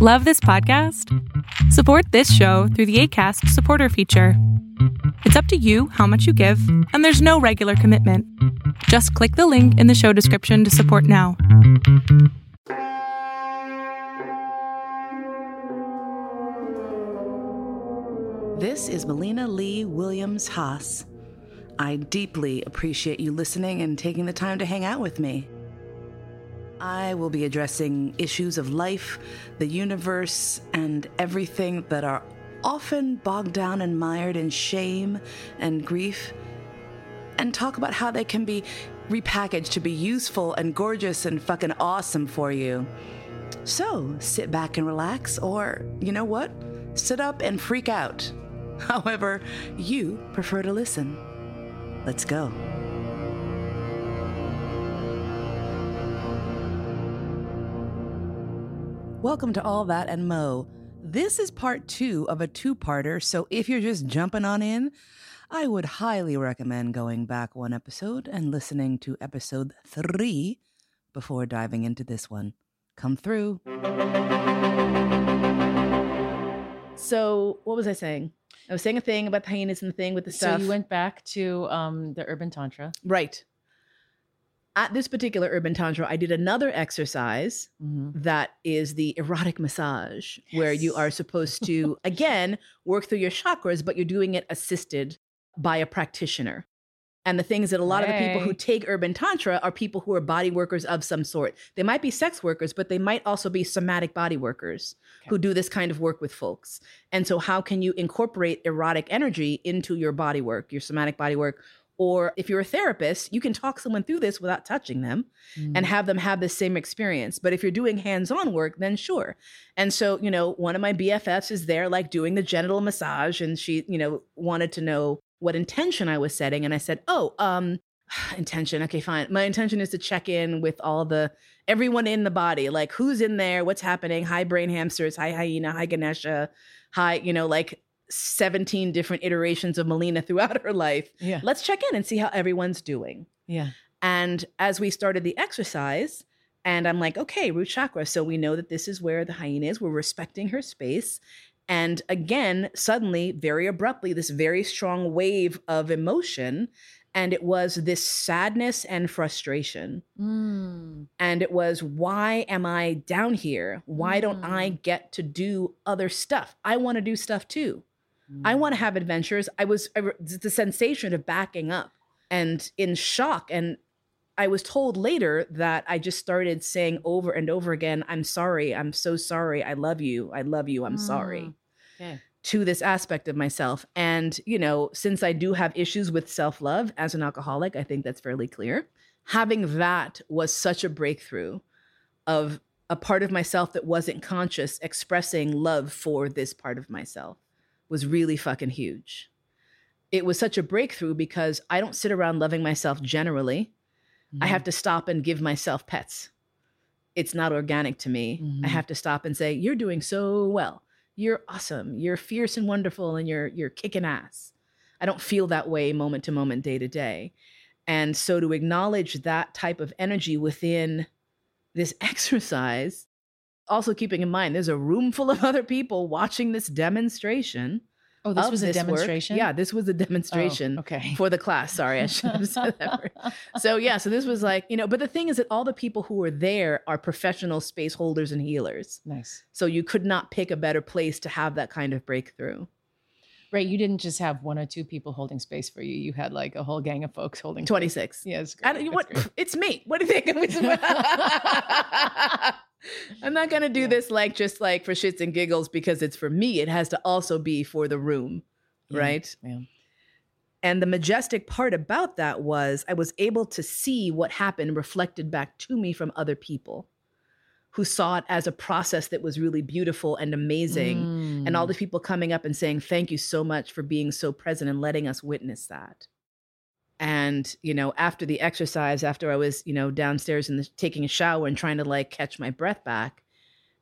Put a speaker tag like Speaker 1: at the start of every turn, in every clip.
Speaker 1: Love this podcast? Support this show through the ACAST supporter feature. It's up to you how much you give, and there's no regular commitment. Just click the link in the show description to support now.
Speaker 2: This is Mollena Lee Williams Haas. I deeply appreciate you listening and taking the time to hang out with me. I will be addressing issues of life, the universe, and everything that are often bogged down and mired in shame and grief, and talk about how they can be repackaged to be useful and gorgeous and fucking awesome for you. So sit back and relax, or you know what? Sit up and freak out. However, you prefer to listen. Let's go. Welcome to All That and Mo. This is part two of a two parter, so if you're just jumping on in, I would highly recommend going back one episode and listening to episode three before diving into this one. Come through. So, what was I saying? I was saying a thing about the hyenas and the thing with the stuff.
Speaker 3: So you went back to um, the urban tantra.
Speaker 2: right. At this particular urban tantra, I did another exercise
Speaker 3: Mm-hmm.
Speaker 2: that is the erotic massage, where you are supposed to, again, work through your chakras, but you're doing it assisted by a practitioner. And the thing is that a lot of the people who take urban tantra are people who are body workers of some sort. They might be sex workers, but they might also be somatic body workers
Speaker 3: Okay.
Speaker 2: who do this kind of work with folks. And so, how can you incorporate erotic energy into your body work, your somatic body work? Or if you're a therapist, you can talk someone through this without touching them
Speaker 3: Mm.
Speaker 2: and have them have the same experience. But if you're doing hands on work, then sure. And so, you know, one of my BFFs is there, like doing the genital massage, and she, you know, wanted to know what intention I was setting. And I said, oh, um, intention. Okay, fine. My intention is to check in with all the everyone in the body, like who's in there, what's happening. Hi, brain hamsters. Hi, hyena. Hi, Ganesha. Hi, you know, like 17 different iterations of Mollena throughout her life.
Speaker 3: yeah,
Speaker 2: Let's check in and see how everyone's doing.
Speaker 3: yeah.
Speaker 2: And as we started the exercise, and I'm like, okay, root chakra. So we know that this is where the hyena is. We're respecting her space. And again, suddenly, very abruptly, this very strong wave of emotion. And it was this sadness and frustration.
Speaker 3: Mm.
Speaker 2: And it was, why am I down here? Why don't I
Speaker 3: Mm.
Speaker 2: get to do other stuff? I want to do stuff too. I
Speaker 3: Mm.
Speaker 2: want to have adventures. I was I, the sensation of backing up and in shock. And I was told later that I just started saying over and over again, I'm sorry. I'm so sorry. I love you. I love you. I'm sorry
Speaker 3: Mm. Okay.
Speaker 2: to this aspect of myself. And, you know, since I do have issues with self love as an alcoholic, I think that's fairly clear. Having that was such a breakthrough of a part of myself that wasn't conscious expressing love for this part of myself was really fucking huge. It was such a breakthrough because I don't sit around loving myself generally. I
Speaker 3: Mhm.
Speaker 2: have to stop and give myself pets. It's not organic to me. I
Speaker 3: Mhm.
Speaker 2: have to stop and say, "You're doing so well. You're awesome. You're fierce and wonderful, and you're you're kicking ass." I don't feel that way moment to moment, day to day, and so to acknowledge that type of energy within this exercise, also keeping in mind there's a room full of other people watching this demonstration.
Speaker 3: Oh, this was a
Speaker 2: work.
Speaker 3: demonstration.
Speaker 2: Yeah, this was a
Speaker 3: Oh,
Speaker 2: demonstration
Speaker 3: okay.
Speaker 2: for the class. Sorry, I should have said that. word. So yeah, so this was like, you know, but the thing is that all the people who were there are professional space holders and healers.
Speaker 3: nice.
Speaker 2: So you could not pick a better place to have that kind of breakthrough.
Speaker 3: Right. You didn't just have one or two people holding space for you. You had like a whole gang of folks holding space.
Speaker 2: 26.
Speaker 3: Yes.
Speaker 2: I don't, what it's me. What do you think? I'm not gonna do
Speaker 3: Yeah.
Speaker 2: this like just like for shits and giggles because it's for me. It has to also be for the room, right?
Speaker 3: Yeah.
Speaker 2: And the majestic part about that was I was able to see what happened reflected back to me from other people who saw it as a process that was really beautiful and amazing. And all
Speaker 3: Mm.
Speaker 2: the people coming up and saying, Thank you so much for being so present and letting us witness that. And, you know, after the exercise, after I was, you know, downstairs and taking a shower and trying to like catch my breath back,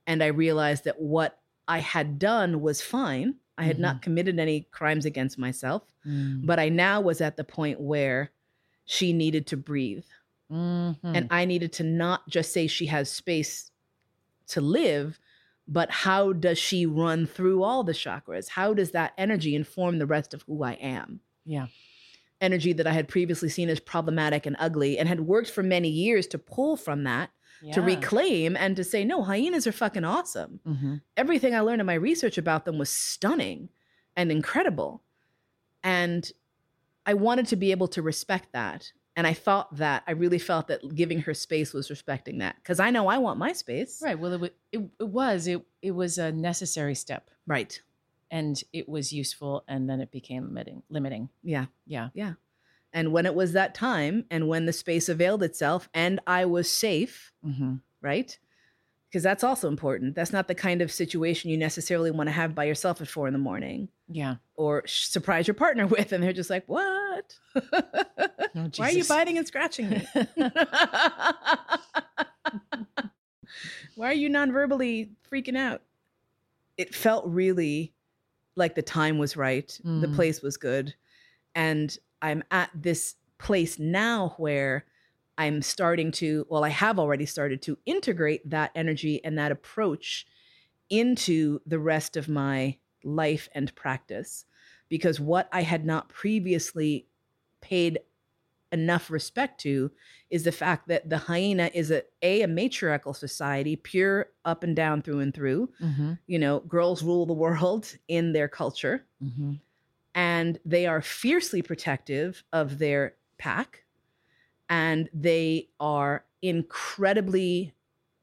Speaker 2: and I realized that what I had done was fine. I had not committed any crimes against myself,
Speaker 3: Mm.
Speaker 2: but I now was at the point where she needed to breathe.
Speaker 3: Mhm.
Speaker 2: And I needed to not just say she has space to live, but how does she run through all the chakras? How does that energy inform the rest of who I am?
Speaker 3: Yeah.
Speaker 2: Energy that I had previously seen as problematic and ugly and had worked for many years to pull from that, to reclaim and to say, no, hyenas are fucking awesome.
Speaker 3: Mhm.
Speaker 2: Everything I learned in my research about them was stunning and incredible. And I wanted to be able to respect that. And I thought that I really felt that giving her space was respecting that because I know I want my space.
Speaker 3: Right. Well, it, it, it was it it was a necessary step,
Speaker 2: Right.
Speaker 3: and it was useful, and then it became limiting. Limiting.
Speaker 2: Yeah.
Speaker 3: Yeah. Yeah.
Speaker 2: And when it was that time and when the space availed itself and I was safe,
Speaker 3: Mm-hmm.
Speaker 2: right? Because that's also important. That's not the kind of situation you necessarily want to have by yourself at four in the morning
Speaker 3: Yeah.
Speaker 2: or surprise your partner with. And they're just like, what?
Speaker 3: Oh,
Speaker 2: Why are you biting and scratching me? Why are you non-verbally freaking out? It felt really like the time was right. The
Speaker 3: Mm.
Speaker 2: place was good. And I'm at this place now where I'm starting to, well, I have already started to integrate that energy and that approach into the rest of my life and practice. Because what I had not previously paid enough respect to is the fact that the hyena is a a, a matriarchal society, pure up and down through and through.
Speaker 3: Mm-hmm.
Speaker 2: You know, girls rule the world in their culture,
Speaker 3: Mm-hmm.
Speaker 2: and they are fiercely protective of their pack, and they are incredibly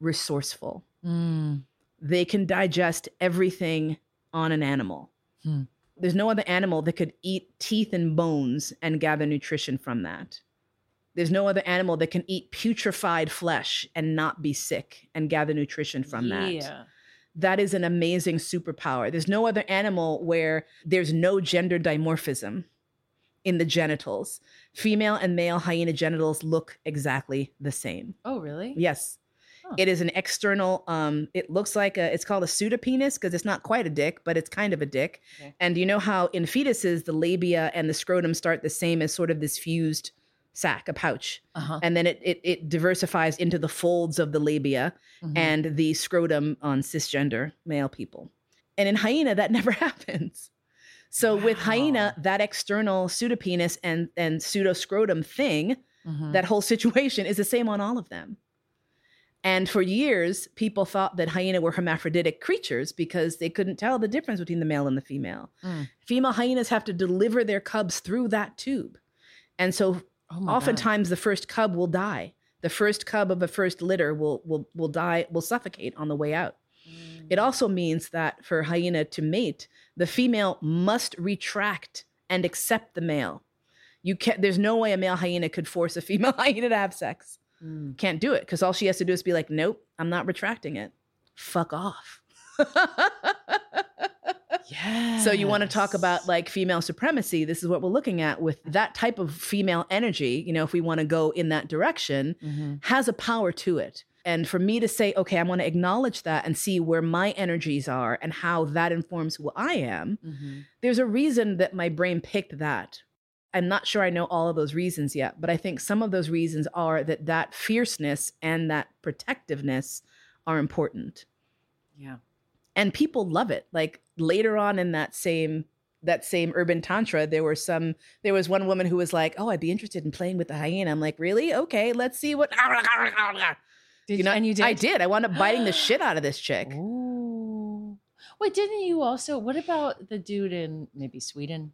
Speaker 2: resourceful.
Speaker 3: Mm.
Speaker 2: They can digest everything on an animal.
Speaker 3: Hmm.
Speaker 2: There's no other animal that could eat teeth and bones and gather nutrition from that. There's no other animal that can eat putrefied flesh and not be sick and gather nutrition from that.
Speaker 3: Yeah.
Speaker 2: That is an amazing superpower. There's no other animal where there's no gender dimorphism in the genitals. Female and male hyena genitals look exactly the same.
Speaker 3: Oh, really?
Speaker 2: Yes.
Speaker 3: Huh.
Speaker 2: It is an external um it looks like a it's called a pseudopenis because it's not quite a dick, but it's kind of a dick.
Speaker 3: Okay.
Speaker 2: And you know how in fetuses the labia and the scrotum start the same as sort of this fused sac, a pouch.
Speaker 3: Uh huh.
Speaker 2: And then it it, it diversifies into the folds of the labia
Speaker 3: Mm-hmm.
Speaker 2: and the scrotum on cisgender male people. And in hyena, that never happens. So with hyena, that external pseudopenis and and pseudoscrotum thing,
Speaker 3: Mm-hmm.
Speaker 2: that whole situation is the same on all of them. And for years, people thought that hyena were hermaphroditic creatures because they couldn't tell the difference between the male and the female.
Speaker 3: Mm.
Speaker 2: Female hyenas have to deliver their cubs through that tube. And so
Speaker 3: oh my God.
Speaker 2: oftentimes the first cub will die. The first cub of a first litter will will will die, will suffocate on the way out.
Speaker 3: Mm.
Speaker 2: It also means that for hyena to mate, the female must retract and accept the male. You can't there's no way a male hyena could force a female hyena to have sex.
Speaker 3: Mm.
Speaker 2: Can't do it because all she has to do is be like, nope, I'm not retracting it. Fuck off.
Speaker 3: Yeah.
Speaker 2: So you want to talk about like female supremacy? This is what we're looking at with that type of female energy. You know, if we want to go in that direction,
Speaker 3: Mm-hmm.
Speaker 2: has a power to it. And for me to say, okay, I want to acknowledge that and see where my energies are and how that informs who I am,
Speaker 3: Mm-hmm.
Speaker 2: there's a reason that my brain picked that. I'm not sure I know all of those reasons yet, but I think some of those reasons are that that fierceness and that protectiveness are important.
Speaker 3: Yeah.
Speaker 2: And people love it. Like later on in that same that same urban tantra, there were some there was one woman who was like, "Oh, I'd be interested in playing with the hyena." I'm like, "Really? Okay, let's see what
Speaker 3: Did
Speaker 2: you know,
Speaker 3: and you did?
Speaker 2: I did. I wound up biting the shit out of this chick.
Speaker 3: Ooh. Wait, didn't you also? What about the dude in maybe Sweden?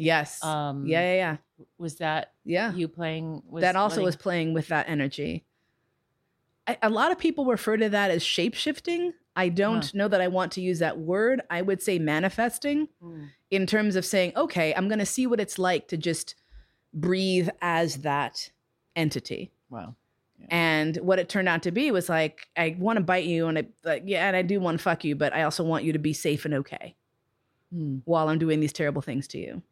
Speaker 2: Yes.
Speaker 3: Um,
Speaker 2: yeah, yeah, yeah.
Speaker 3: Was that
Speaker 2: Yeah.
Speaker 3: you playing? Was
Speaker 2: that also
Speaker 3: letting-
Speaker 2: was playing with that energy. I, a lot of people refer to that as shape shifting. I don't
Speaker 3: Huh.
Speaker 2: know that I want to use that word. I would say manifesting
Speaker 3: Mm.
Speaker 2: in terms of saying, okay, I'm going to see what it's like to just breathe as that entity.
Speaker 3: Wow.
Speaker 2: And what it turned out to be was like, I want to bite you, and I, like, yeah, and I do want to fuck you, but I also want you to be safe and okay
Speaker 3: Mm.
Speaker 2: while I'm doing these terrible things to you.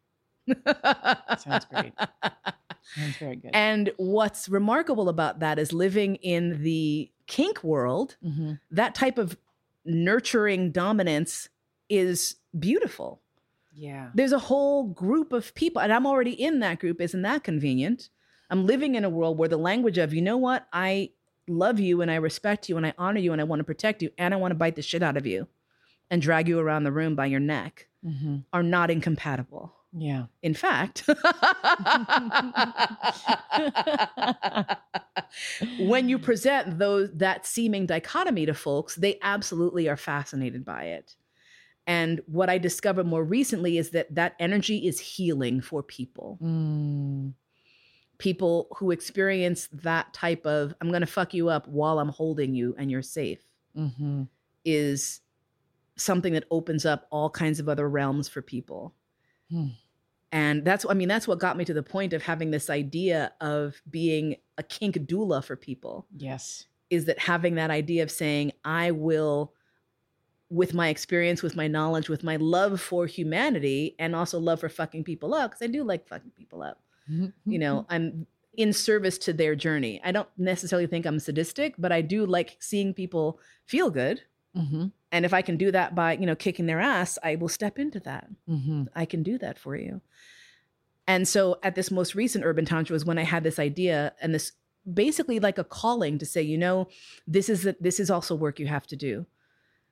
Speaker 3: Sounds great. Sounds very good.
Speaker 2: And what's remarkable about that is living in the kink world,
Speaker 3: hmm
Speaker 2: that type of nurturing dominance is beautiful.
Speaker 3: Yeah.
Speaker 2: There's a whole group of people, and I'm already in that group. Isn't that convenient? I'm living in a world where the language of, you know what, I love you and I respect you and I honor you and I want to protect you and I want to bite the shit out of you and drag you around the room by your neck
Speaker 3: Mm-hmm.
Speaker 2: are not incompatible.
Speaker 3: Yeah.
Speaker 2: In fact, when you present those that seeming dichotomy to folks, they absolutely are fascinated by it. And what I discovered more recently is that that energy is healing for people.
Speaker 3: Mm.
Speaker 2: People who experience that type of I'm going to fuck you up while I'm holding you and you're safe
Speaker 3: Mm-hmm.
Speaker 2: is something that opens up all kinds of other realms for people.
Speaker 3: Hmm.
Speaker 2: And that's I mean that's what got me to the point of having this idea of being a kink doula for people
Speaker 3: Yes.
Speaker 2: is that having that idea of saying I will with my experience with my knowledge with my love for humanity and also love for fucking people up cuz I do like fucking people up. You know, I'm in service to their journey. I don't necessarily think I'm sadistic, but I do like seeing people feel good.
Speaker 3: Mm-hmm.
Speaker 2: And if I can do that by, you know, kicking their ass, I will step into that.
Speaker 3: Mm-hmm.
Speaker 2: I can do that for you. And so at this most recent Urban Tantra was when I had this idea and this basically like a calling to say, you know, this is the, this is also work you have to do.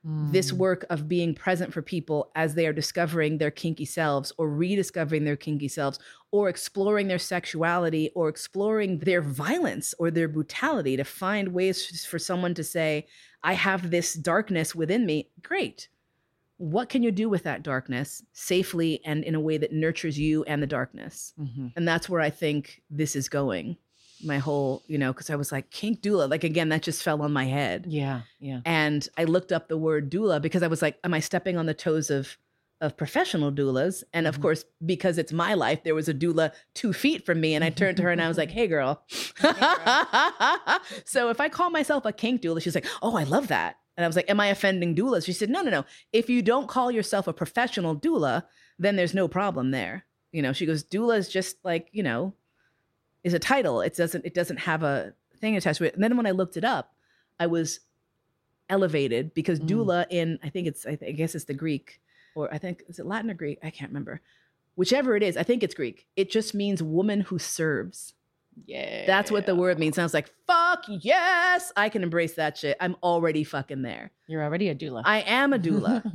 Speaker 2: This
Speaker 3: Mm.
Speaker 2: work of being present for people as they are discovering their kinky selves or rediscovering their kinky selves or exploring their sexuality or exploring their violence or their brutality to find ways for someone to say, I have this darkness within me. Great. What can you do with that darkness safely and in a way that nurtures you and the darkness?
Speaker 3: Mm-hmm.
Speaker 2: And that's where I think this is going. My whole, you know, because I was like, kink doula. Like, again, that just fell on my head.
Speaker 3: Yeah. Yeah.
Speaker 2: And I looked up the word doula because I was like, am I stepping on the toes of of professional doulas? And of
Speaker 3: Mhm.
Speaker 2: course, because it's my life, there was a doula two feet from me. And I turned to her and I was like, hey girl. so if I call myself a kink doula, she's like, oh, I love that. And I was like, am I offending doulas? She said, no, no, no. If you don't call yourself a professional doula, then there's no problem there. You know, she goes, doula is just like, you know, is a title. It doesn't, it doesn't have a thing attached to it. And then when I looked it up, I was elevated because
Speaker 3: Mm.
Speaker 2: doula in I think it's I, I guess it's the Greek or I think is it Latin or Greek I can't remember whichever it is I think it's Greek it just means woman who serves
Speaker 3: Yeah.
Speaker 2: that's what the word means and I was like fuck yes I can embrace that shit I'm already fucking there
Speaker 3: You're already a doula.
Speaker 2: I am a doula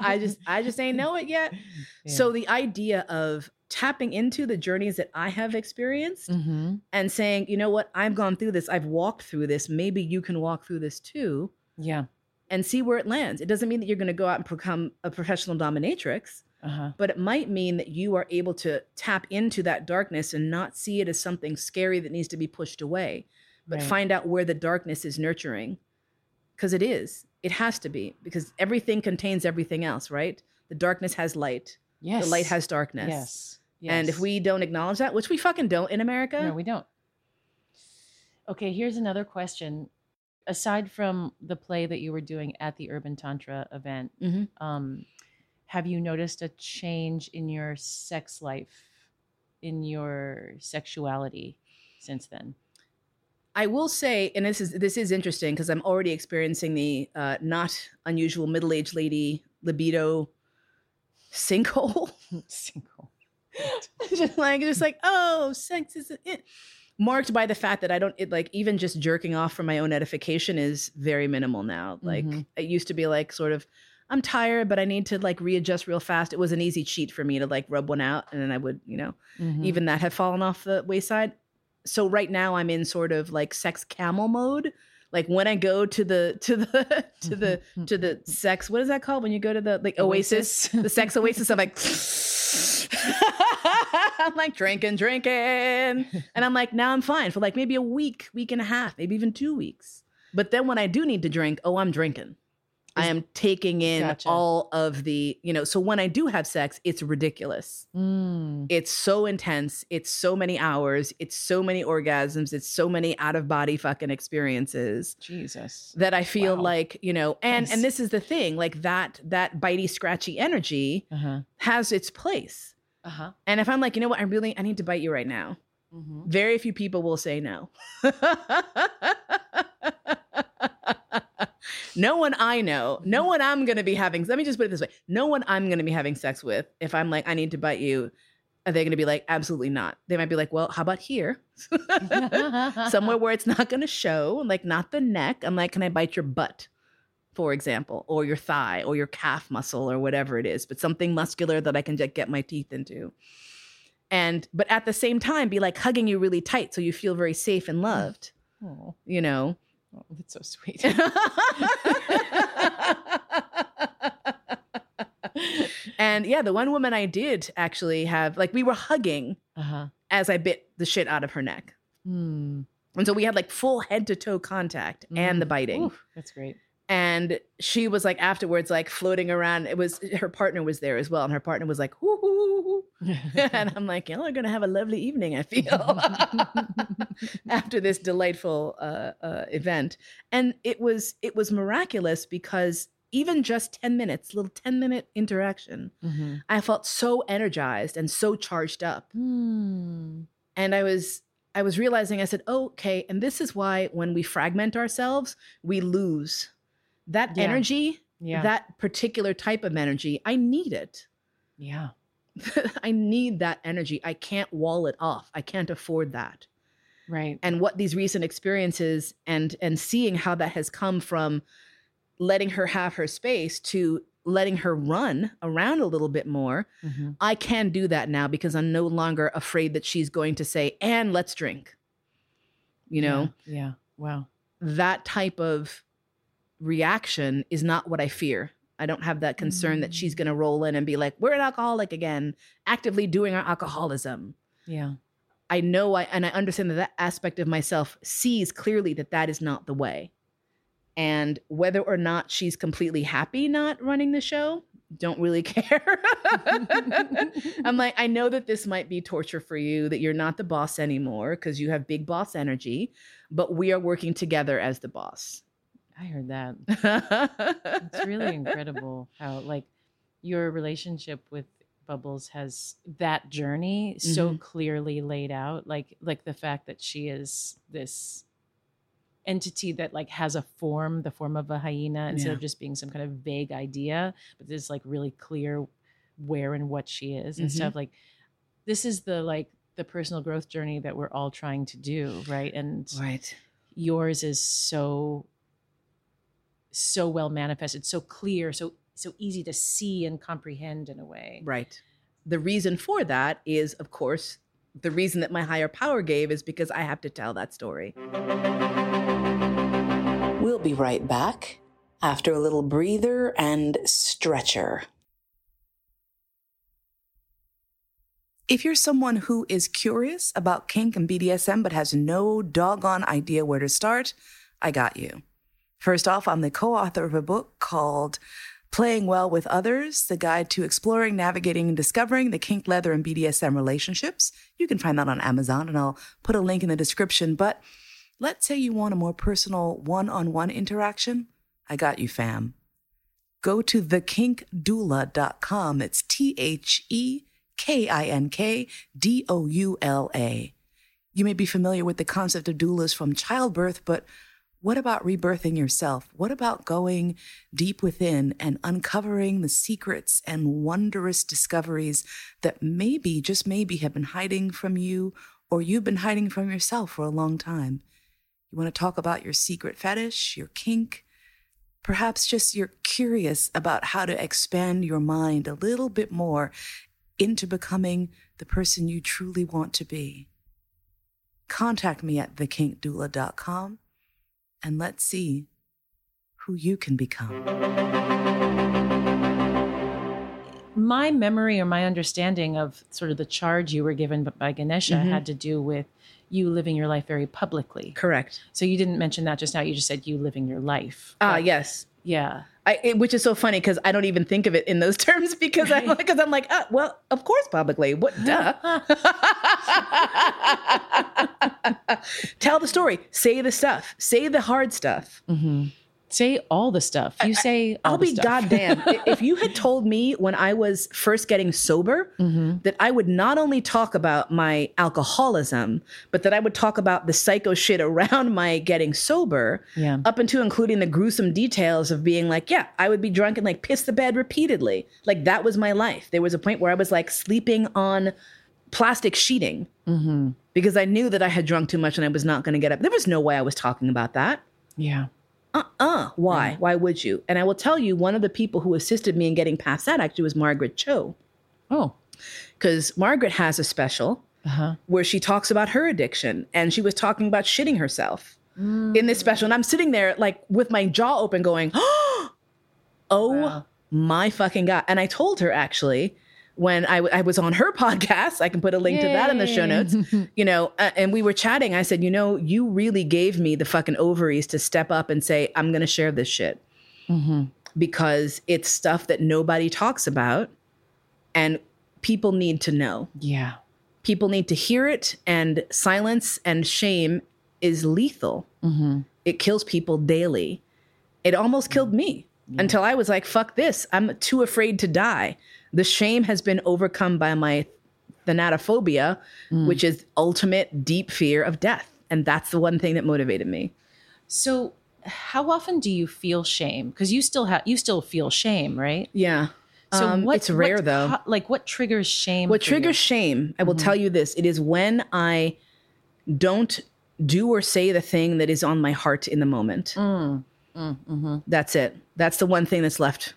Speaker 2: I just I just ain't know it yet
Speaker 3: Yeah.
Speaker 2: so the idea of tapping into the journeys that I have experienced
Speaker 3: Mm-hmm.
Speaker 2: and saying you know what I've gone through this I've walked through this maybe you can walk through this too
Speaker 3: Yeah.
Speaker 2: and see where it lands. It doesn't mean that you're going to go out and become a professional dominatrix,
Speaker 3: Uh huh.
Speaker 2: but it might mean that you are able to tap into that darkness and not see it as something scary that needs to be pushed away, but
Speaker 3: Right.
Speaker 2: find out where the darkness is nurturing. Because it is. It has to be, because everything contains everything else, right? The darkness has light,
Speaker 3: Yes.
Speaker 2: the light has darkness.
Speaker 3: Yes. yes.
Speaker 2: And if we don't acknowledge that, which we fucking don't in America,
Speaker 3: No, we don't. Okay, here's another question. Aside from the play that you were doing at the Urban Tantra event,
Speaker 2: Mhm.
Speaker 3: um, have you noticed a change in your sex life, in your sexuality since then?
Speaker 2: I will say, and this is this is interesting because I'm already experiencing the uh, not unusual middle aged lady libido sinkhole.
Speaker 3: sinkhole.
Speaker 2: just like just like oh, sex is it. marked by the fact that I don't it, like even just jerking off for my own edification is very minimal now. Like
Speaker 3: Mhm.
Speaker 2: it used to be like sort of. I'm tired, but I need to like readjust real fast. It was an easy cheat for me to like rub one out, and then I would, you know,
Speaker 3: Mhm.
Speaker 2: even that had fallen off the wayside. So right now I'm in sort of like sex camel mode. Like when I go to the to the to the mm-hmm. to the mm-hmm. sex, what is that called? When you go to the like oasis, the sex oasis, I'm like I'm like drinking, drinking. And I'm like, now I'm fine for like maybe a week, week and a half, maybe even two weeks. But then when I do need to drink, oh, I'm drinking. I am taking in
Speaker 3: Gotcha.
Speaker 2: all of the, you know, so when I do have sex, it's ridiculous.
Speaker 3: Mm.
Speaker 2: It's so intense. It's so many hours. It's so many orgasms. It's so many out of body fucking experiences
Speaker 3: Jesus.
Speaker 2: that I feel
Speaker 3: Wow.
Speaker 2: like, you know, and and this is the thing, like that that bitey scratchy energy
Speaker 3: Uh huh.
Speaker 2: has its place.
Speaker 3: Uh huh.
Speaker 2: And if I'm like, you know what, I really I need to bite you right now.
Speaker 3: Mm-hmm.
Speaker 2: Very few people will say no. no one I know, no one I'm going to be having, let me just put it this way no one I'm going to be having sex with, if I'm like, I need to bite you, Are they going to be like, absolutely not? They might be like, well, how about here? Somewhere where it's not going to show, like not the neck. I'm like, can I bite your butt, for example, or your thigh or your calf muscle or whatever it is, but something muscular that I can just get my teeth into. And, but at the same time, be like hugging you really tight so you feel very safe and loved,
Speaker 3: oh,
Speaker 2: you know?
Speaker 3: Oh, that's so sweet.
Speaker 2: and yeah, the one woman I did actually have, like, we were hugging
Speaker 3: uh-huh.
Speaker 2: as I bit the shit out of her neck.
Speaker 3: Hmm.
Speaker 2: And so we had like full head to toe contact and the
Speaker 3: Mm.
Speaker 2: biting.
Speaker 3: That's great.
Speaker 2: And she was like afterwards, like floating around. It was her partner was there as well. And her partner was like, hoo, hoo, hoo, and I'm like, y'all are gonna have a lovely evening, I feel, after this delightful uh, uh, event. And it was it was miraculous because even just 10 minutes, little 10 minute interaction,
Speaker 3: Mhm.
Speaker 2: I felt so energized and so charged up
Speaker 3: Hmm.
Speaker 2: and i was i was realizing i said oh, okay and this is why when we fragment ourselves we lose that
Speaker 3: Yeah.
Speaker 2: energy
Speaker 3: Yeah.
Speaker 2: that particular type of energy i need it
Speaker 3: yeah.
Speaker 2: i need that energy i can't wall it off i can't afford that
Speaker 3: Right.
Speaker 2: and what these recent experiences and and seeing how that has come from letting her have her space to letting her run around a little bit more
Speaker 3: Mhm.
Speaker 2: I can do that now because I'm no longer afraid that she's going to say, and let's drink. You know,
Speaker 3: Yeah. yeah. Wow.
Speaker 2: that type of reaction is not what I fear. I don't have that concern that she's
Speaker 3: Mm.
Speaker 2: going to roll in and be like, we're an alcoholic again, actively doing our alcoholism.
Speaker 3: Yeah.
Speaker 2: I know I, and I understand that that aspect of myself sees clearly that that is not the way. And whether or not she's completely happy not running the show, don't really care. I'm like, I know that this might be torture for you, that you're not the boss anymore because you have big boss energy, but we are working together as the boss.
Speaker 3: I heard that. It's really incredible how like your relationship with Bubbles has that journey so
Speaker 2: Mhm.
Speaker 3: clearly laid out. Like like the fact that she is this entity that like has a form, the form of a hyena, instead
Speaker 2: Yeah.
Speaker 3: of just being some kind of vague idea, but there's like really clear where and what she is and
Speaker 2: Mhm.
Speaker 3: stuff. Like this is the like the personal growth journey that we're all trying to do, right? And
Speaker 2: Right.
Speaker 3: yours is so so well manifested so clear so so easy to see and comprehend in a way
Speaker 2: Right. The reason for that is, of course, the reason that my higher power gave is because I have to tell that story. We'll be right back after a little breather and stretcher. If you're someone who is curious about kink and BDSM but has no doggone idea where to start, I got you. First off, I'm the co author of a book called Playing Well with Others The Guide to Exploring, Navigating, and Discovering the Kink, Leather, and BDSM Relationships. You can find that on Amazon, and I'll put a link in the description. But let's say you want a more personal one on one interaction. I got you, fam. Go to thekinkdoula.com. It's T H E K I N K D O U L A. You may be familiar with the concept of doulas from childbirth, but what about rebirthing yourself? What about going deep within and uncovering the secrets and wondrous discoveries that maybe, just maybe, have been hiding from you or you've been hiding from yourself for a long time? You want to talk about your secret fetish, your kink? Perhaps just you're curious about how to expand your mind a little bit more into becoming the person you truly want to be. Contact me at thekinkdoula.com and let's see who you can become.
Speaker 3: my memory or my understanding of sort of the charge you were given by ganesha
Speaker 2: Mhm.
Speaker 3: had to do with you living your life very publicly
Speaker 2: Correct.
Speaker 3: so you didn't mention that just now you just said you living your life
Speaker 2: Ah, yes.
Speaker 3: Yeah
Speaker 2: I, it, which is so funny because I don't even think of it in those terms because I'm because I'm like, ah, well, of course, publicly. What? Duh. Tell the story. Say the stuff. Say the hard stuff.
Speaker 3: Mhm. Say all the stuff you say all
Speaker 2: I'll
Speaker 3: the
Speaker 2: be
Speaker 3: stuff.
Speaker 2: goddamn. If you had told me when I was first getting sober
Speaker 3: Mhm.
Speaker 2: that I would not only talk about my alcoholism, but that I would talk about the psycho shit around my getting sober,
Speaker 3: yeah
Speaker 2: up into including the gruesome details of being like, yeah, I would be drunk and like piss the bed repeatedly. Like that was my life. There was a point where I was like sleeping on plastic sheeting
Speaker 3: Mm-hmm.
Speaker 2: because I knew that I had drunk too much and I was not going to get up. There was no way I was talking about that.
Speaker 3: Yeah.
Speaker 2: Uh-uh. Why? Why would you? And I will tell you, one of the people who assisted me in getting past that actually was Margaret Cho.
Speaker 3: Oh.
Speaker 2: Because Margaret has a special
Speaker 3: Uh-huh.
Speaker 2: where she talks about her addiction and she was talking about shitting herself in this special. And I'm sitting there like with my jaw open going, oh
Speaker 3: Wow.
Speaker 2: my fucking God. And I told her actually when I, w- I was on her podcast, I can put a link to that in the show notes, you know, uh, and we were chatting. I said, you know, you really gave me the fucking ovaries to step up and say, I'm going to share this shit
Speaker 3: Mm-hmm.
Speaker 2: because it's stuff that nobody talks about and people need to know
Speaker 3: Yeah.
Speaker 2: people need to hear it and silence and shame is lethal
Speaker 3: Mm-hmm.
Speaker 2: it kills people daily it almost killed me until i was like fuck this i'm too afraid to die the shame has been overcome by my thanatophobia which is ultimate deep fear of death and that's the one thing that motivated me
Speaker 3: So, how often do you feel shame? Because you still have you still feel shame, right?
Speaker 2: yeah
Speaker 3: So
Speaker 2: Um,
Speaker 3: what,
Speaker 2: it's rare
Speaker 3: what
Speaker 2: though
Speaker 3: co- like what triggers shame?
Speaker 2: What
Speaker 3: for you?
Speaker 2: triggers shame, I will tell you this it is when I don't do or say the thing that is on my heart in the moment.
Speaker 3: Mm, mm, mhm.
Speaker 2: That's it. That's the one thing that's left.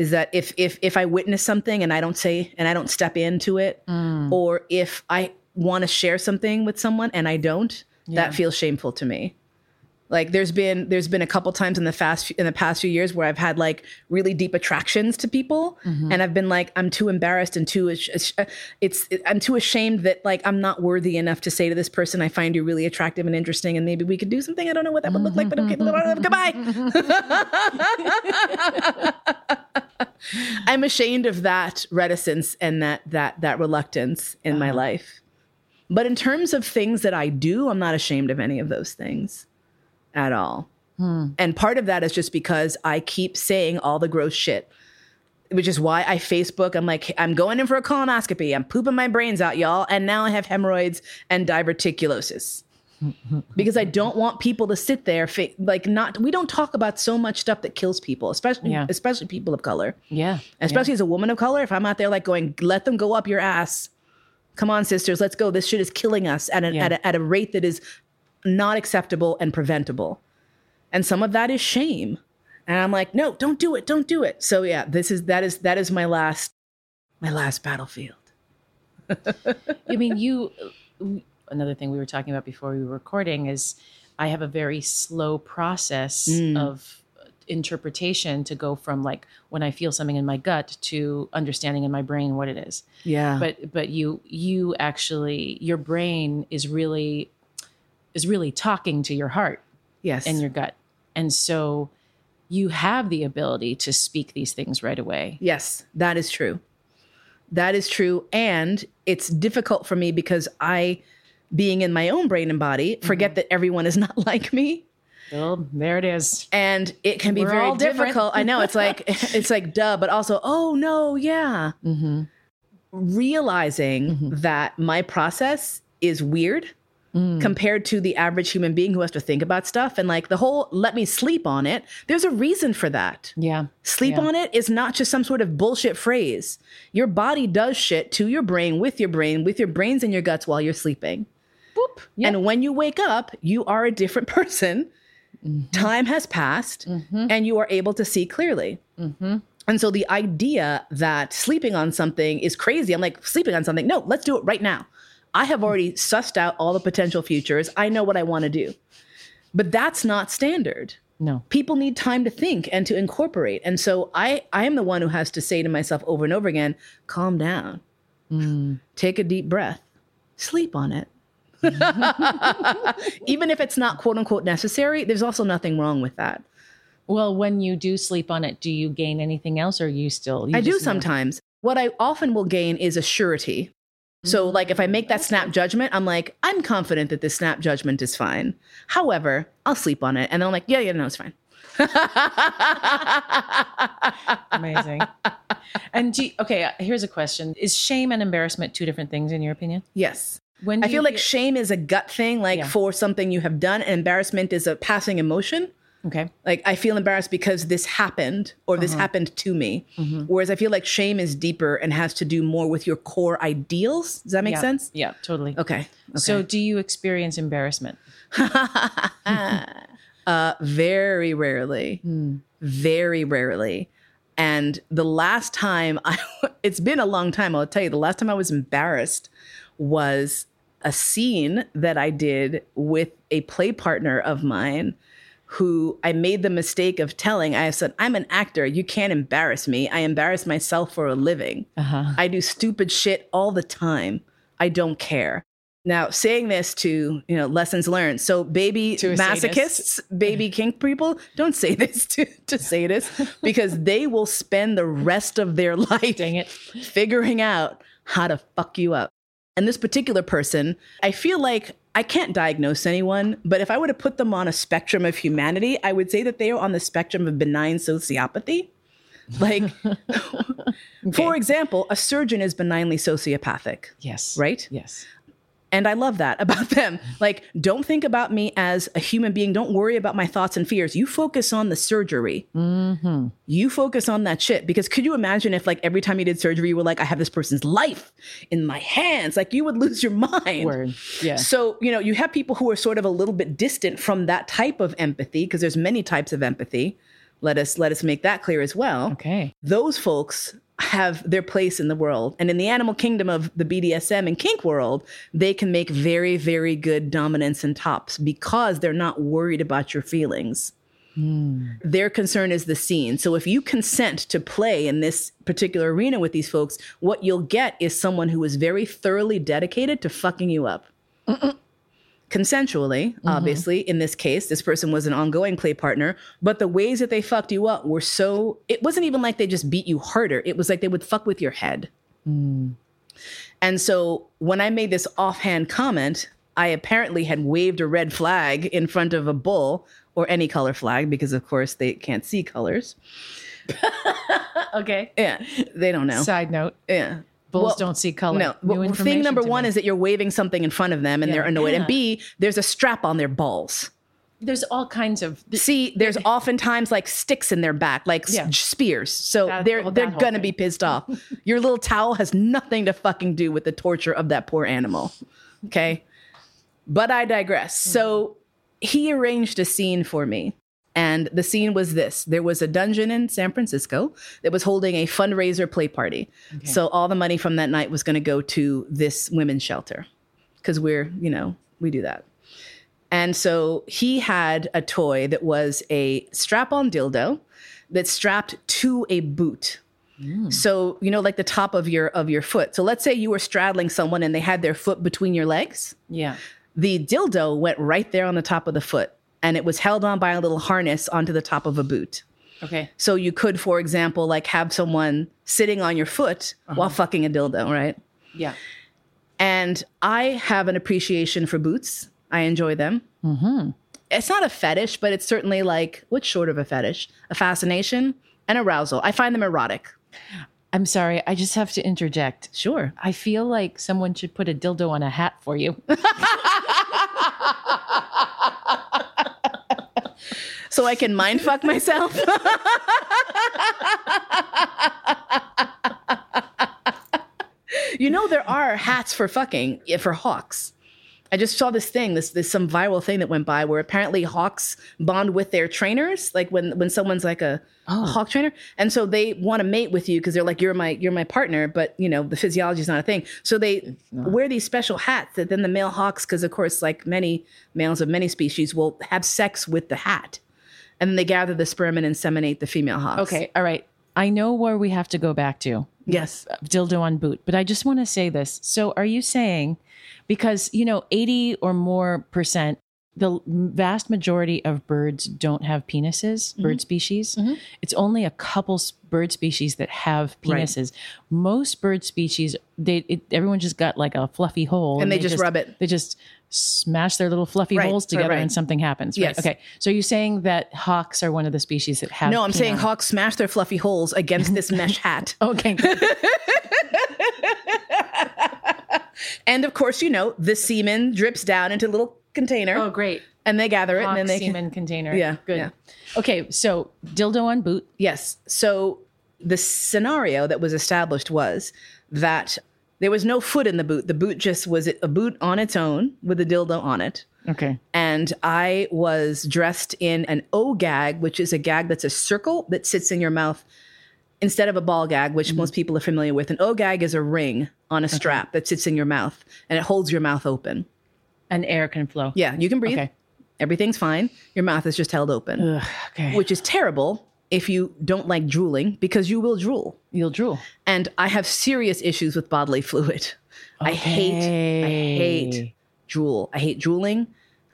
Speaker 2: Is that if if if I witness something and I don't say and I don't step into it,
Speaker 3: Mm.
Speaker 2: or if I want to share something with someone and I don't,
Speaker 3: Yeah.
Speaker 2: that feels shameful to me. Like there's been there's been a couple times in the fast in the past few years where I've had like really deep attractions to people,
Speaker 3: Mm-hmm.
Speaker 2: and I've been like I'm too embarrassed and too it's I'm too ashamed that like I'm not worthy enough to say to this person I find you really attractive and interesting, and maybe we could do something. I don't know what that would look like, but okay, mm-hmm, goodbye. Mm-hmm. I'm ashamed of that reticence and that that that reluctance in my uh-huh. life. But in terms of things that I do, I'm not ashamed of any of those things at all. Hmm. And part of that is just because I keep saying all the gross shit, which is why I Facebook. I'm like, I'm going in for a colonoscopy. I'm pooping my brains out, y'all. And now I have hemorrhoids and diverticulosis. because I don't want people to sit there, fa- like not. We don't talk about so much stuff that kills people, especially
Speaker 3: Yeah.
Speaker 2: especially people of color
Speaker 3: Yeah.
Speaker 2: especially as a woman of color if i'm out there like going let them go up your ass come on sisters let's go this shit is killing us at, an,
Speaker 3: Yeah.
Speaker 2: at, a, at a rate that is not acceptable and preventable and some of that is shame and i'm like no don't do it don't do it so yeah this is that is that is my last my last battlefield
Speaker 3: I mean, you. Another thing we were talking about before we were recording is I have a very slow process
Speaker 2: Mm.
Speaker 3: of interpretation to go from like when I feel something in my gut to understanding in my brain what it is.
Speaker 2: yeah
Speaker 3: But but you you actually your brain is really is really talking to your heart
Speaker 2: yes
Speaker 3: and your gut, and so you have the ability to speak these things right away.
Speaker 2: Yes, that is true. That is true. And it's difficult for me because I, being in my own brain and body,
Speaker 3: Mm-hmm.
Speaker 2: forget that everyone is not like me.
Speaker 3: Well, there it is.
Speaker 2: And it can be
Speaker 3: We're
Speaker 2: very difficult. I know it's like, it's like, duh, but also, oh no, yeah.
Speaker 3: Mm-hmm.
Speaker 2: Realizing that my process is weird Mm. compared to the average human being who has to think about stuff. And like the whole let me sleep on it, there's a reason for that.
Speaker 3: Yeah.
Speaker 2: Sleep
Speaker 3: Yeah.
Speaker 2: on it is not just some sort of bullshit phrase. Your body does shit to your brain, with your brain, with your brains and your guts while you're sleeping.
Speaker 3: Boop. Yeah.
Speaker 2: And when you wake up, you are a different person. Mm-hmm. Time has passed mm-hmm. and you are able to see clearly. Mm-hmm. And so the idea that sleeping on something is crazy, I'm like, sleeping on something, no, let's do it right now. I have already sussed out all the potential futures. I know what I want to do. But that's not standard
Speaker 3: no.
Speaker 2: people need time to think and to incorporate and so i i am the one who has to say to myself over and over again calm down mm. take a deep breath sleep on it even if it's not quote unquote necessary there's also nothing wrong with that
Speaker 3: Well, when you do sleep on it, do you gain anything else, or you still? You
Speaker 2: i do
Speaker 3: just know?
Speaker 2: sometimes what i often will gain is a surety so like if i make that snap judgment i'm like i'm confident that this snap judgment is fine however i'll sleep on it and then i'm like yeah yeah no it's fine
Speaker 3: Amazing. and you- okay, uh, here's a question: Is shame and embarrassment two different things in your opinion?
Speaker 2: yes
Speaker 3: When
Speaker 2: I feel like shame is a gut thing, like
Speaker 3: Yeah.
Speaker 2: for something you have done, and embarrassment is a passing emotion.
Speaker 3: Okay.
Speaker 2: Like I feel embarrassed because this happened or this uh-huh. happened to me. Mm-hmm. Whereas I feel like shame is deeper and has to do more with your core ideals. Does that make
Speaker 3: yeah.
Speaker 2: sense?
Speaker 3: Yeah, totally.
Speaker 2: Okay. okay.
Speaker 3: So, do you experience embarrassment?
Speaker 2: uh, very rarely, hmm. very rarely. And the last time I, it's been a long time, I'll tell you, the last time I was embarrassed was a scene that I did with a play partner of mine who I made the mistake of telling. I said, I'm an actor. You can't embarrass me. I embarrass myself for a living.
Speaker 3: Uh-huh.
Speaker 2: I do stupid shit all the time. I don't care. Now, saying this to, you know, lessons learned. So, baby masochists, baby kink people, don't say this to, to sadists because they will spend the rest of their life
Speaker 3: Dang it.
Speaker 2: figuring out how to fuck you up. And this particular person, I feel like I can't diagnose anyone, but if I were to put them on a spectrum of humanity, I would say that they are on the spectrum of benign sociopathy. Like, for example, a surgeon is benignly sociopathic,
Speaker 3: Yes.
Speaker 2: right?
Speaker 3: Yes.
Speaker 2: And I love that about them. Like, don't think about me as a human being. Don't worry about my thoughts and fears. You focus on the surgery.
Speaker 3: Mm-hmm.
Speaker 2: You focus on that shit. Because could you imagine if, like, every time you did surgery, you were like, I have this person's life in my hands? Like, you would lose your mind.
Speaker 3: Word. Yeah.
Speaker 2: So, you know, you have people who are sort of a little bit distant from that type of empathy, because there's many types of empathy. Let us let us make that clear as well
Speaker 3: Okay.
Speaker 2: those folks have their place in the world. And in the animal kingdom of the BDSM and kink world, they can make very, very good dominance and tops because they're not worried about your feelings. Hmm. Their concern is the scene. So if you consent to play in this particular arena with these folks, what you'll get is someone who is very thoroughly dedicated to fucking you up. Consensually, mm-hmm. obviously, in this case, this person was an ongoing play partner, but the ways that they fucked you up were so, it wasn't even like they just beat you harder. It was like they would fuck with your head. Mm. And so when I made this offhand comment, I apparently had waved a red flag in front of a bull or any color flag because, of course, they can't see colors.
Speaker 3: Okay.
Speaker 2: Yeah, they don't know.
Speaker 3: Side note:
Speaker 2: Yeah.
Speaker 3: Bulls
Speaker 2: Well,
Speaker 3: don't see color.
Speaker 2: No. Well, thing number one
Speaker 3: me.
Speaker 2: is that you're waving something in front of them and
Speaker 3: Yeah.
Speaker 2: they're annoyed.
Speaker 3: Yeah.
Speaker 2: And B, there's a strap on their balls.
Speaker 3: there's all kinds of.
Speaker 2: See, there's oftentimes like sticks in their back, like s- spears. So
Speaker 3: That-
Speaker 2: they're
Speaker 3: well,
Speaker 2: they're gonna
Speaker 3: thing.
Speaker 2: be pissed off. Your little towel has nothing to fucking do with the torture of that poor animal. Okay, but I digress. So mm-hmm. he arranged a scene for me. And the scene was this there was a dungeon in San Francisco that was holding a fundraiser play party. So all the money from that night was going to go to this women's shelter because we're, you know, we do that. And so he had a toy that was a strap on dildo that's strapped to a boot. Mm. So, you know, like the top of your of your foot. So let's say you were straddling someone and they had their foot between your legs
Speaker 3: Yeah.
Speaker 2: the dildo went right there on the top of the foot and it was held on by a little harness onto the top of a boot.
Speaker 3: Okay.
Speaker 2: So you could, for example, like have someone sitting on your foot uh-huh. while fucking a dildo, right?
Speaker 3: Yeah.
Speaker 2: And I have an appreciation for boots. I enjoy them. Mm-hmm. It's not a fetish, but it's certainly like what's short of a fetish? A fascination and arousal. I find them erotic.
Speaker 3: I'm sorry. I just have to interject.
Speaker 2: Sure.
Speaker 3: I feel like someone should put a dildo on a hat for you.
Speaker 2: So I can mind fuck myself. you know there are hats for fucking for hawks. I just saw this thing, this this some viral thing that went by where apparently hawks bond with their trainers, like when when someone's like a, a hawk trainer, and so they want to mate with you because they're like you're my you're my partner, but you know the physiology is not a thing. So they wear these special hats that then the male hawks, because of course, like many males of many species, will have sex with the hat, and then they gather the sperm and inseminate the female hawks.
Speaker 3: Okay. All right. I know where we have to go back to.
Speaker 2: Yes.
Speaker 3: dildo on boot. But I just want to say this. So are you saying because, you know, 80 or more percent the vast majority of birds don't have penises,
Speaker 2: Mm-hmm.
Speaker 3: bird species. It's only a couple bird species that have
Speaker 2: Right.
Speaker 3: penises. Most bird species, they it, everyone just got like a fluffy hole,
Speaker 2: And they just rub it.
Speaker 3: They just smash their little fluffy
Speaker 2: Right,
Speaker 3: holes together,
Speaker 2: right.
Speaker 3: and something happens. Right?
Speaker 2: Yes.
Speaker 3: Okay. So you're saying that hawks are one of the species that have?
Speaker 2: No, I'm saying
Speaker 3: peni-
Speaker 2: hawks smash their fluffy holes against this mesh hat.
Speaker 3: Okay.
Speaker 2: And of course, you know, the semen drips down into a little container.
Speaker 3: Oh, great.
Speaker 2: And they gather it
Speaker 3: Hawk
Speaker 2: and then they can,
Speaker 3: semen container.
Speaker 2: Yeah,
Speaker 3: Good.
Speaker 2: yeah.
Speaker 3: Okay. So dildo on boot.
Speaker 2: Yes. So the scenario that was established was that there was no foot in the boot. The boot just was a boot on its own with a dildo on it.
Speaker 3: Okay.
Speaker 2: And I was dressed in an O gag, which is a gag that's a circle that sits in your mouth instead of a ball gag, which mm-hmm. most people are familiar with. An O gag is a ring on a strap that sits in your mouth and it holds your mouth open.
Speaker 3: And air can flow.
Speaker 2: Yeah, you can breathe.
Speaker 3: Okay.
Speaker 2: Everything's fine. Your mouth is just held open,
Speaker 3: Ugh, okay.
Speaker 2: which is terrible if you don't like drooling because you will drool.
Speaker 3: You'll drool.
Speaker 2: and I have serious issues with bodily fluid. I hate, I hate
Speaker 3: Okay.
Speaker 2: drool. I hate drooling.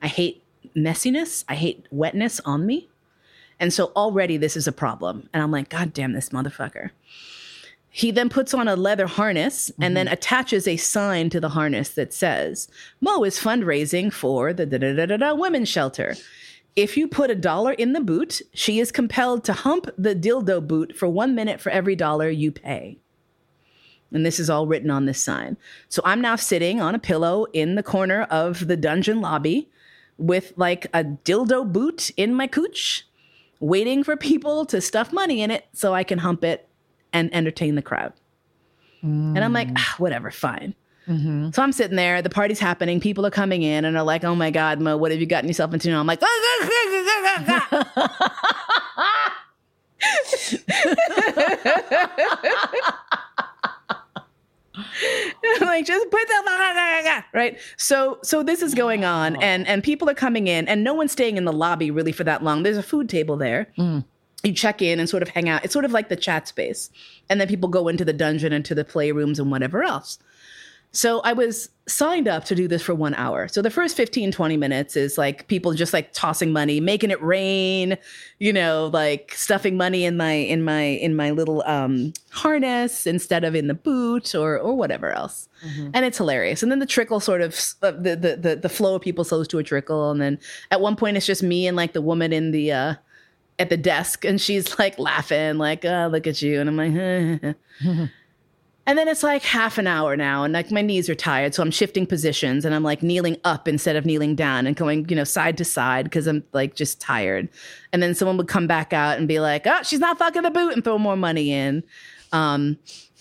Speaker 2: I hate messiness. I hate wetness on me. And so already this is a problem. And I'm like, God damn this motherfucker. He then puts on a leather harness and mm-hmm. then attaches a sign to the harness that says, Mo is fundraising for the da da da da da women's shelter. If you put a dollar in the boot, she is compelled to hump the dildo boot for one minute for every dollar you pay. And this is all written on this sign. So I'm now sitting on a pillow in the corner of the dungeon lobby with like a dildo boot in my cooch, waiting for people to stuff money in it so I can hump it and entertain the crowd. And I'm like, ah, whatever, fine. Mm-hmm. So I'm sitting there, the party's happening, people are coming in and are like, oh my God, Mo, what have you gotten yourself into? And I'm like, I'm ah, ah, ah, like just put that right? So so this is going on and and people are coming in and no one's staying in the lobby really for that long. There's a food table there. Mm. You check in and sort of hang out. It's sort of like the chat space. And then people go into the dungeon and to the playrooms and whatever else so I was signed up to do this for one hour. So the first 15, 20 minutes is like people just like tossing money, making it rain, you know, like stuffing money in my in my in my little um harness instead of in the boot or or whatever else. And it's hilarious. And then the trickle sort of uh, the, the the the flow of people slows to a trickle and then at one point it's just me and like the woman in the uh at the desk and she's like laughing like, "Oh, look at you." And I'm like, And then it's like half an hour now, and like my knees are tired, so I'm shifting positions and I'm like kneeling up instead of kneeling down and going, you know, side to side because I'm like just tired. And then someone would come back out and be like, "Oh, she's not fucking the boot," and throw more money in. Um,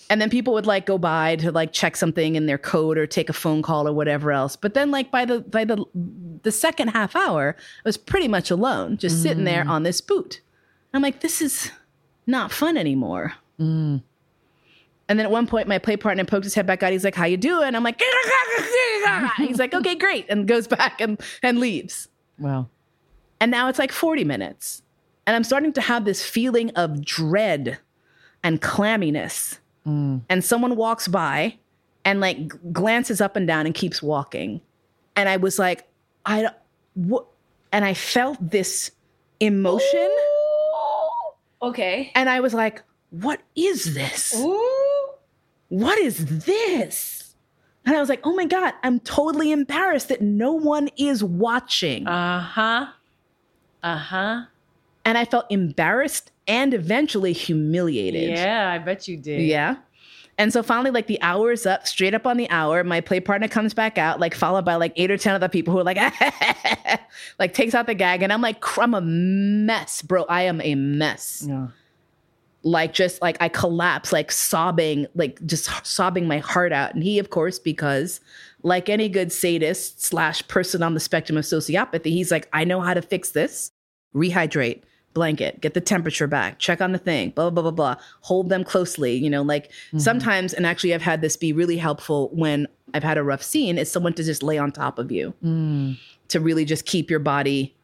Speaker 2: and then people would like go by to like check something in their code or take a phone call or whatever else. But then like by the by the the second half hour, I was pretty much alone, just sitting there on this boot. I'm like, this is not fun anymore. And then at one point, my play partner poked his head back out. He's like, "How you doing?" I'm like, "He's like, okay, great," and goes back and and leaves.
Speaker 3: Wow.
Speaker 2: And now it's like 40 minutes, and I'm starting to have this feeling of dread and clamminess. Mm. And someone walks by and like glances up and down and keeps walking, and I was like, I. What? And I felt this emotion,
Speaker 3: Okay.
Speaker 2: and I was like, "What is this?" What is this? And I was like, oh my God, I'm totally embarrassed that no one is watching.
Speaker 3: Uh huh. Uh huh.
Speaker 2: and I felt embarrassed and eventually humiliated.
Speaker 3: Yeah, I bet you did.
Speaker 2: Yeah. And so finally, like the hour is up, straight up on the hour. My play partner comes back out, like followed by like eight or 10 other people who are like, like takes out the gag. And I'm like, I'm a mess, bro. I am a mess.
Speaker 3: Yeah.
Speaker 2: Like just like I collapse, like sobbing, like just sobbing my heart out. And he, of course, because like any good sadist slash person on the spectrum of sociopathy, he's like, I know how to fix this. Rehydrate, blanket, get the temperature back, check on the thing, blah, blah, blah, blah. Hold them closely. You know, like sometimes, and actually I've had this be really helpful when I've had a rough scene, is someone to just lay on top of you to really just keep your body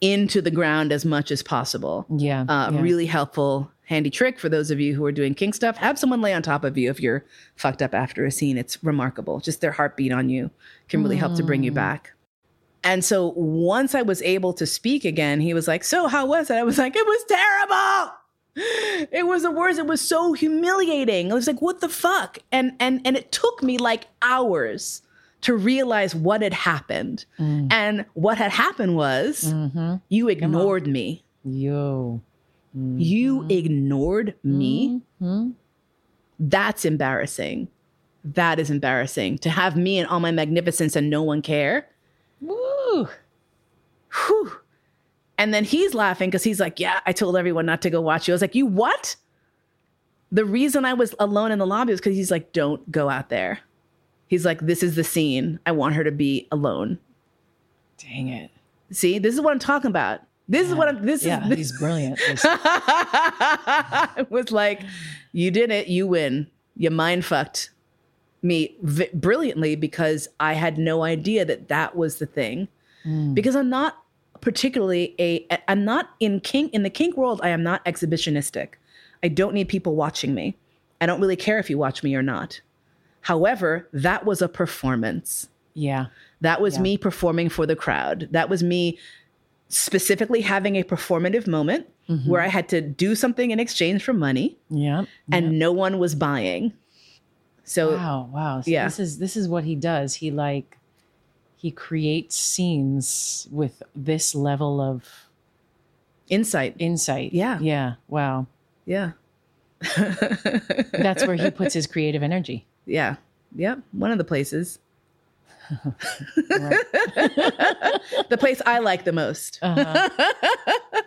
Speaker 2: into the ground as much as possible
Speaker 3: Yeah.
Speaker 2: uh,
Speaker 3: yeah.
Speaker 2: really helpful handy trick for those of you who are doing kink stuff. Have someone lay on top of you if you're fucked up after a scene. It's remarkable. Just their heartbeat on you can really help to bring you mm. back. And so once i was able to speak again he was like so how was it? I was like it was terrible. It was the worst. It was so humiliating. I was like what the fuck? And and and it took me like hours to realize what had happened. Mm. And what had happened was mm-hmm. you ignored me.
Speaker 3: Yo.
Speaker 2: You mm-hmm. ignored me. Mm-hmm. That's embarrassing. That is embarrassing to have me and all my magnificence and no one care.
Speaker 3: Whew.
Speaker 2: Whew. And then he's laughing because he's like, Yeah, I told everyone not to go watch you. I was like, You what? The reason I was alone in the lobby was because he's like, Don't go out there. He's like, This is the scene. I want her to be alone.
Speaker 3: Dang it.
Speaker 2: See, this is what I'm talking about. This is what I'm, this
Speaker 3: Yeah,
Speaker 2: is, this
Speaker 3: he's brilliant.
Speaker 2: it was like, You did it. You win. You mind fucked me v- brilliantly because I had no idea that that was the thing. Hmm. Because I'm not particularly a I'm not in kink in the kink world I am not exhibitionistic. I don't need people watching me. I don't really care if you watch me or not. However, that was a performance.
Speaker 3: yeah.
Speaker 2: That was
Speaker 3: Yeah.
Speaker 2: me performing for the crowd. That was me specifically having a performative moment
Speaker 3: Mm-hmm.
Speaker 2: where I had to do something in exchange for money
Speaker 3: Yeah.
Speaker 2: and no one was buying. So
Speaker 3: Wow, wow. So
Speaker 2: Yeah.
Speaker 3: This is this is what he does. He like he creates scenes with this level of
Speaker 2: insight.
Speaker 3: insight.
Speaker 2: Yeah.
Speaker 3: Yeah. Wow.
Speaker 2: Yeah.
Speaker 3: That's where he puts his creative energy.
Speaker 2: Yeah. Yep. One of the places. The place I like the most.
Speaker 3: Uh-huh.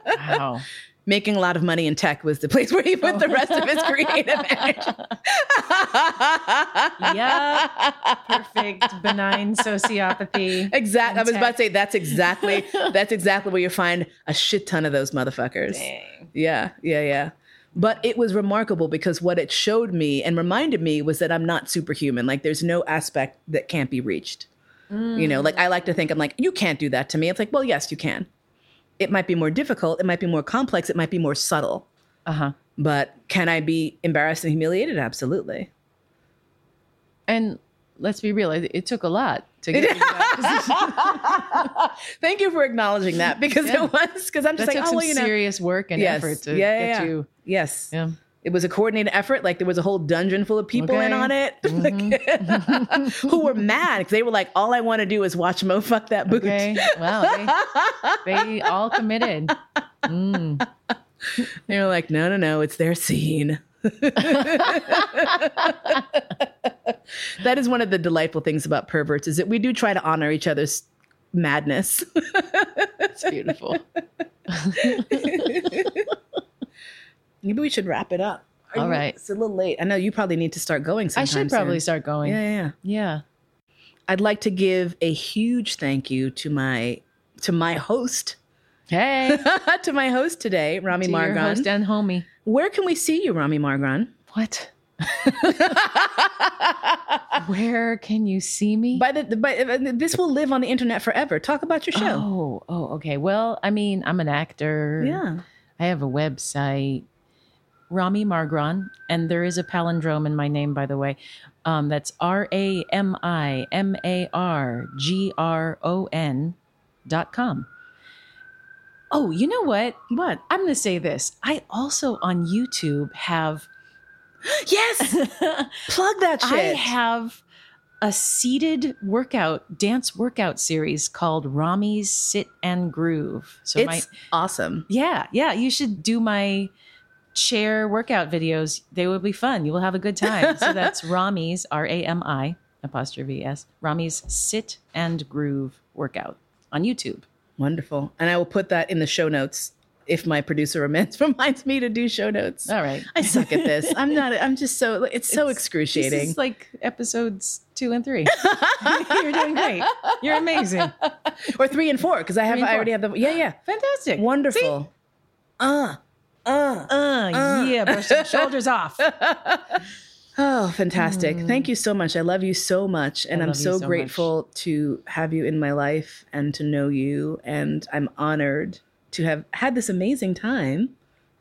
Speaker 3: Wow.
Speaker 2: Making a lot of money in tech was the place where he put the rest of his creative energy.
Speaker 3: Yeah. Perfect. Benign sociopathy.
Speaker 2: Exactly. I was
Speaker 3: in
Speaker 2: about to say that's exactly that's exactly where you find a shit ton of those motherfuckers.
Speaker 3: Dang.
Speaker 2: Yeah, yeah, yeah. But it was remarkable because what it showed me and reminded me was that I'm not superhuman. Like there's no aspect that can't be reached. You know, like I like to think I'm like, you can't do that to me. It's like, well, yes, you can. It might be more difficult, it might be more complex, it might be more subtle.
Speaker 3: Uh-huh.
Speaker 2: But can I be embarrassed and humiliated? Absolutely.
Speaker 3: And let's be real, it, it took a lot to get to that position.
Speaker 2: Thank you for acknowledging that because
Speaker 3: Yeah.
Speaker 2: it was because I'm just
Speaker 3: That
Speaker 2: like, oh, well, you know,
Speaker 3: serious work and
Speaker 2: yes,
Speaker 3: effort to
Speaker 2: yeah,
Speaker 3: get
Speaker 2: yeah, yeah.
Speaker 3: you.
Speaker 2: yes,
Speaker 3: Yeah.
Speaker 2: it was a coordinated effort. Like there was a whole dungeon full of people in on it who were mad because they were like, all I want to do is watch Mo fuck that boot.
Speaker 3: Okay. Wow. They, they all committed. Mm.
Speaker 2: They were like, no, no, no, it's their scene. that is one of the delightful things about perverts is that we do try to honor each other's madness.
Speaker 3: It's beautiful.
Speaker 2: Maybe we should wrap it up. Are
Speaker 3: All
Speaker 2: you-
Speaker 3: right.
Speaker 2: It's a little late. I know you probably need to start going
Speaker 3: I should probably
Speaker 2: soon.
Speaker 3: start going.
Speaker 2: Yeah, yeah, yeah. I'd like to give a huge thank you to my to my host,
Speaker 3: Hey.
Speaker 2: to my host today, Rami
Speaker 3: to
Speaker 2: Margron.
Speaker 3: host and homie.
Speaker 2: Where can we see you, Rami Margron?
Speaker 3: What? Where can you see me?
Speaker 2: By the by, uh, this will live on the internet forever. Talk about your show.
Speaker 3: Oh, oh, okay. Well, I mean, I'm an actor.
Speaker 2: Yeah.
Speaker 3: I have a website, Rami Margron, and there is a palindrome in my name, by the way. Um, that's R A M I M A R G R O N dot com. Oh, you know what?
Speaker 2: What?
Speaker 3: I'm going to say this. I also on YouTube have
Speaker 2: Yes. Plug that shit.
Speaker 3: I have a seated workout dance workout series called Rami's Sit and Groove. So my
Speaker 2: it's awesome.
Speaker 3: yeah, yeah, you should do my chair workout videos. They will be fun. You will have a good time. So that's Rami's R A M I apostrophe S Rami's Sit and Groove workout on YouTube.
Speaker 2: Wonderful. And I will put that in the show notes if my producer reminds, reminds me to do show notes.
Speaker 3: All right.
Speaker 2: I suck at this. I'm not. I'm just so. It's so
Speaker 3: It's-
Speaker 2: excruciating.
Speaker 3: Is like episodes two and three. You're doing great. You're amazing.
Speaker 2: or three and four because I have. I already have the. Yeah, yeah.
Speaker 3: Fantastic.
Speaker 2: Wonderful. Uh, uh.
Speaker 3: Uh, yeah, brush the shoulders off.
Speaker 2: Oh, fantastic. Thank you so much. I love you so much. And
Speaker 3: Mm.
Speaker 2: I'm so,
Speaker 3: so much.
Speaker 2: grateful to have you in my life and to know you. And I'm honored to have had this amazing time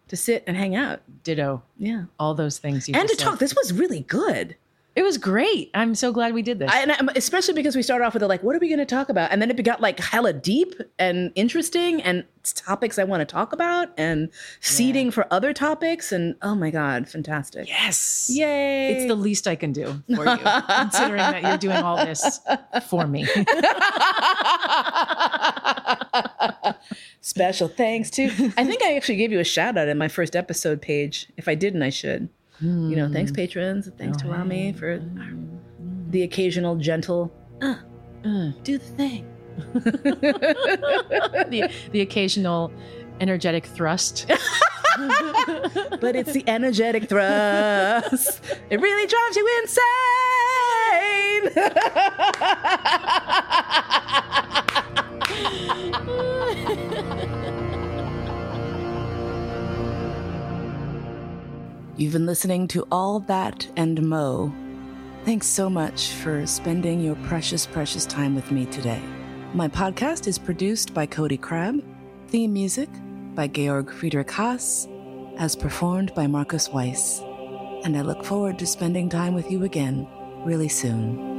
Speaker 2: to sit and hang out.
Speaker 3: Ditto.
Speaker 2: Yeah.
Speaker 3: All those things you
Speaker 2: and to
Speaker 3: said.
Speaker 2: talk. This was really good.
Speaker 3: It was great. I'm so glad we did this.
Speaker 2: I, and I'm, especially because we started off with the like, what are we going to talk about? And then it got like hella deep and interesting and topics I want to talk about and seeding for other topics. And oh my God, fantastic.
Speaker 3: yes.
Speaker 2: Yay.
Speaker 3: It's the least I can do for you, considering that you're doing all this for me.
Speaker 2: Special thanks to. I think I actually gave you a shout out in my first episode page. If I didn't, I should. You know, thanks patrons. Thanks to Rami for the occasional gentle. Uh,
Speaker 3: Uh,
Speaker 2: do the thing.
Speaker 3: the, the occasional energetic thrust.
Speaker 2: but it's the energetic thrust. It really drives you insane. You've been listening to All That and Mo. Thanks so much for spending your precious, precious time with me today. My podcast is produced by Cody Crabb, theme music by Georg Friedrich Haas, as performed by Marcus Weiss. And I look forward to spending time with you again really soon.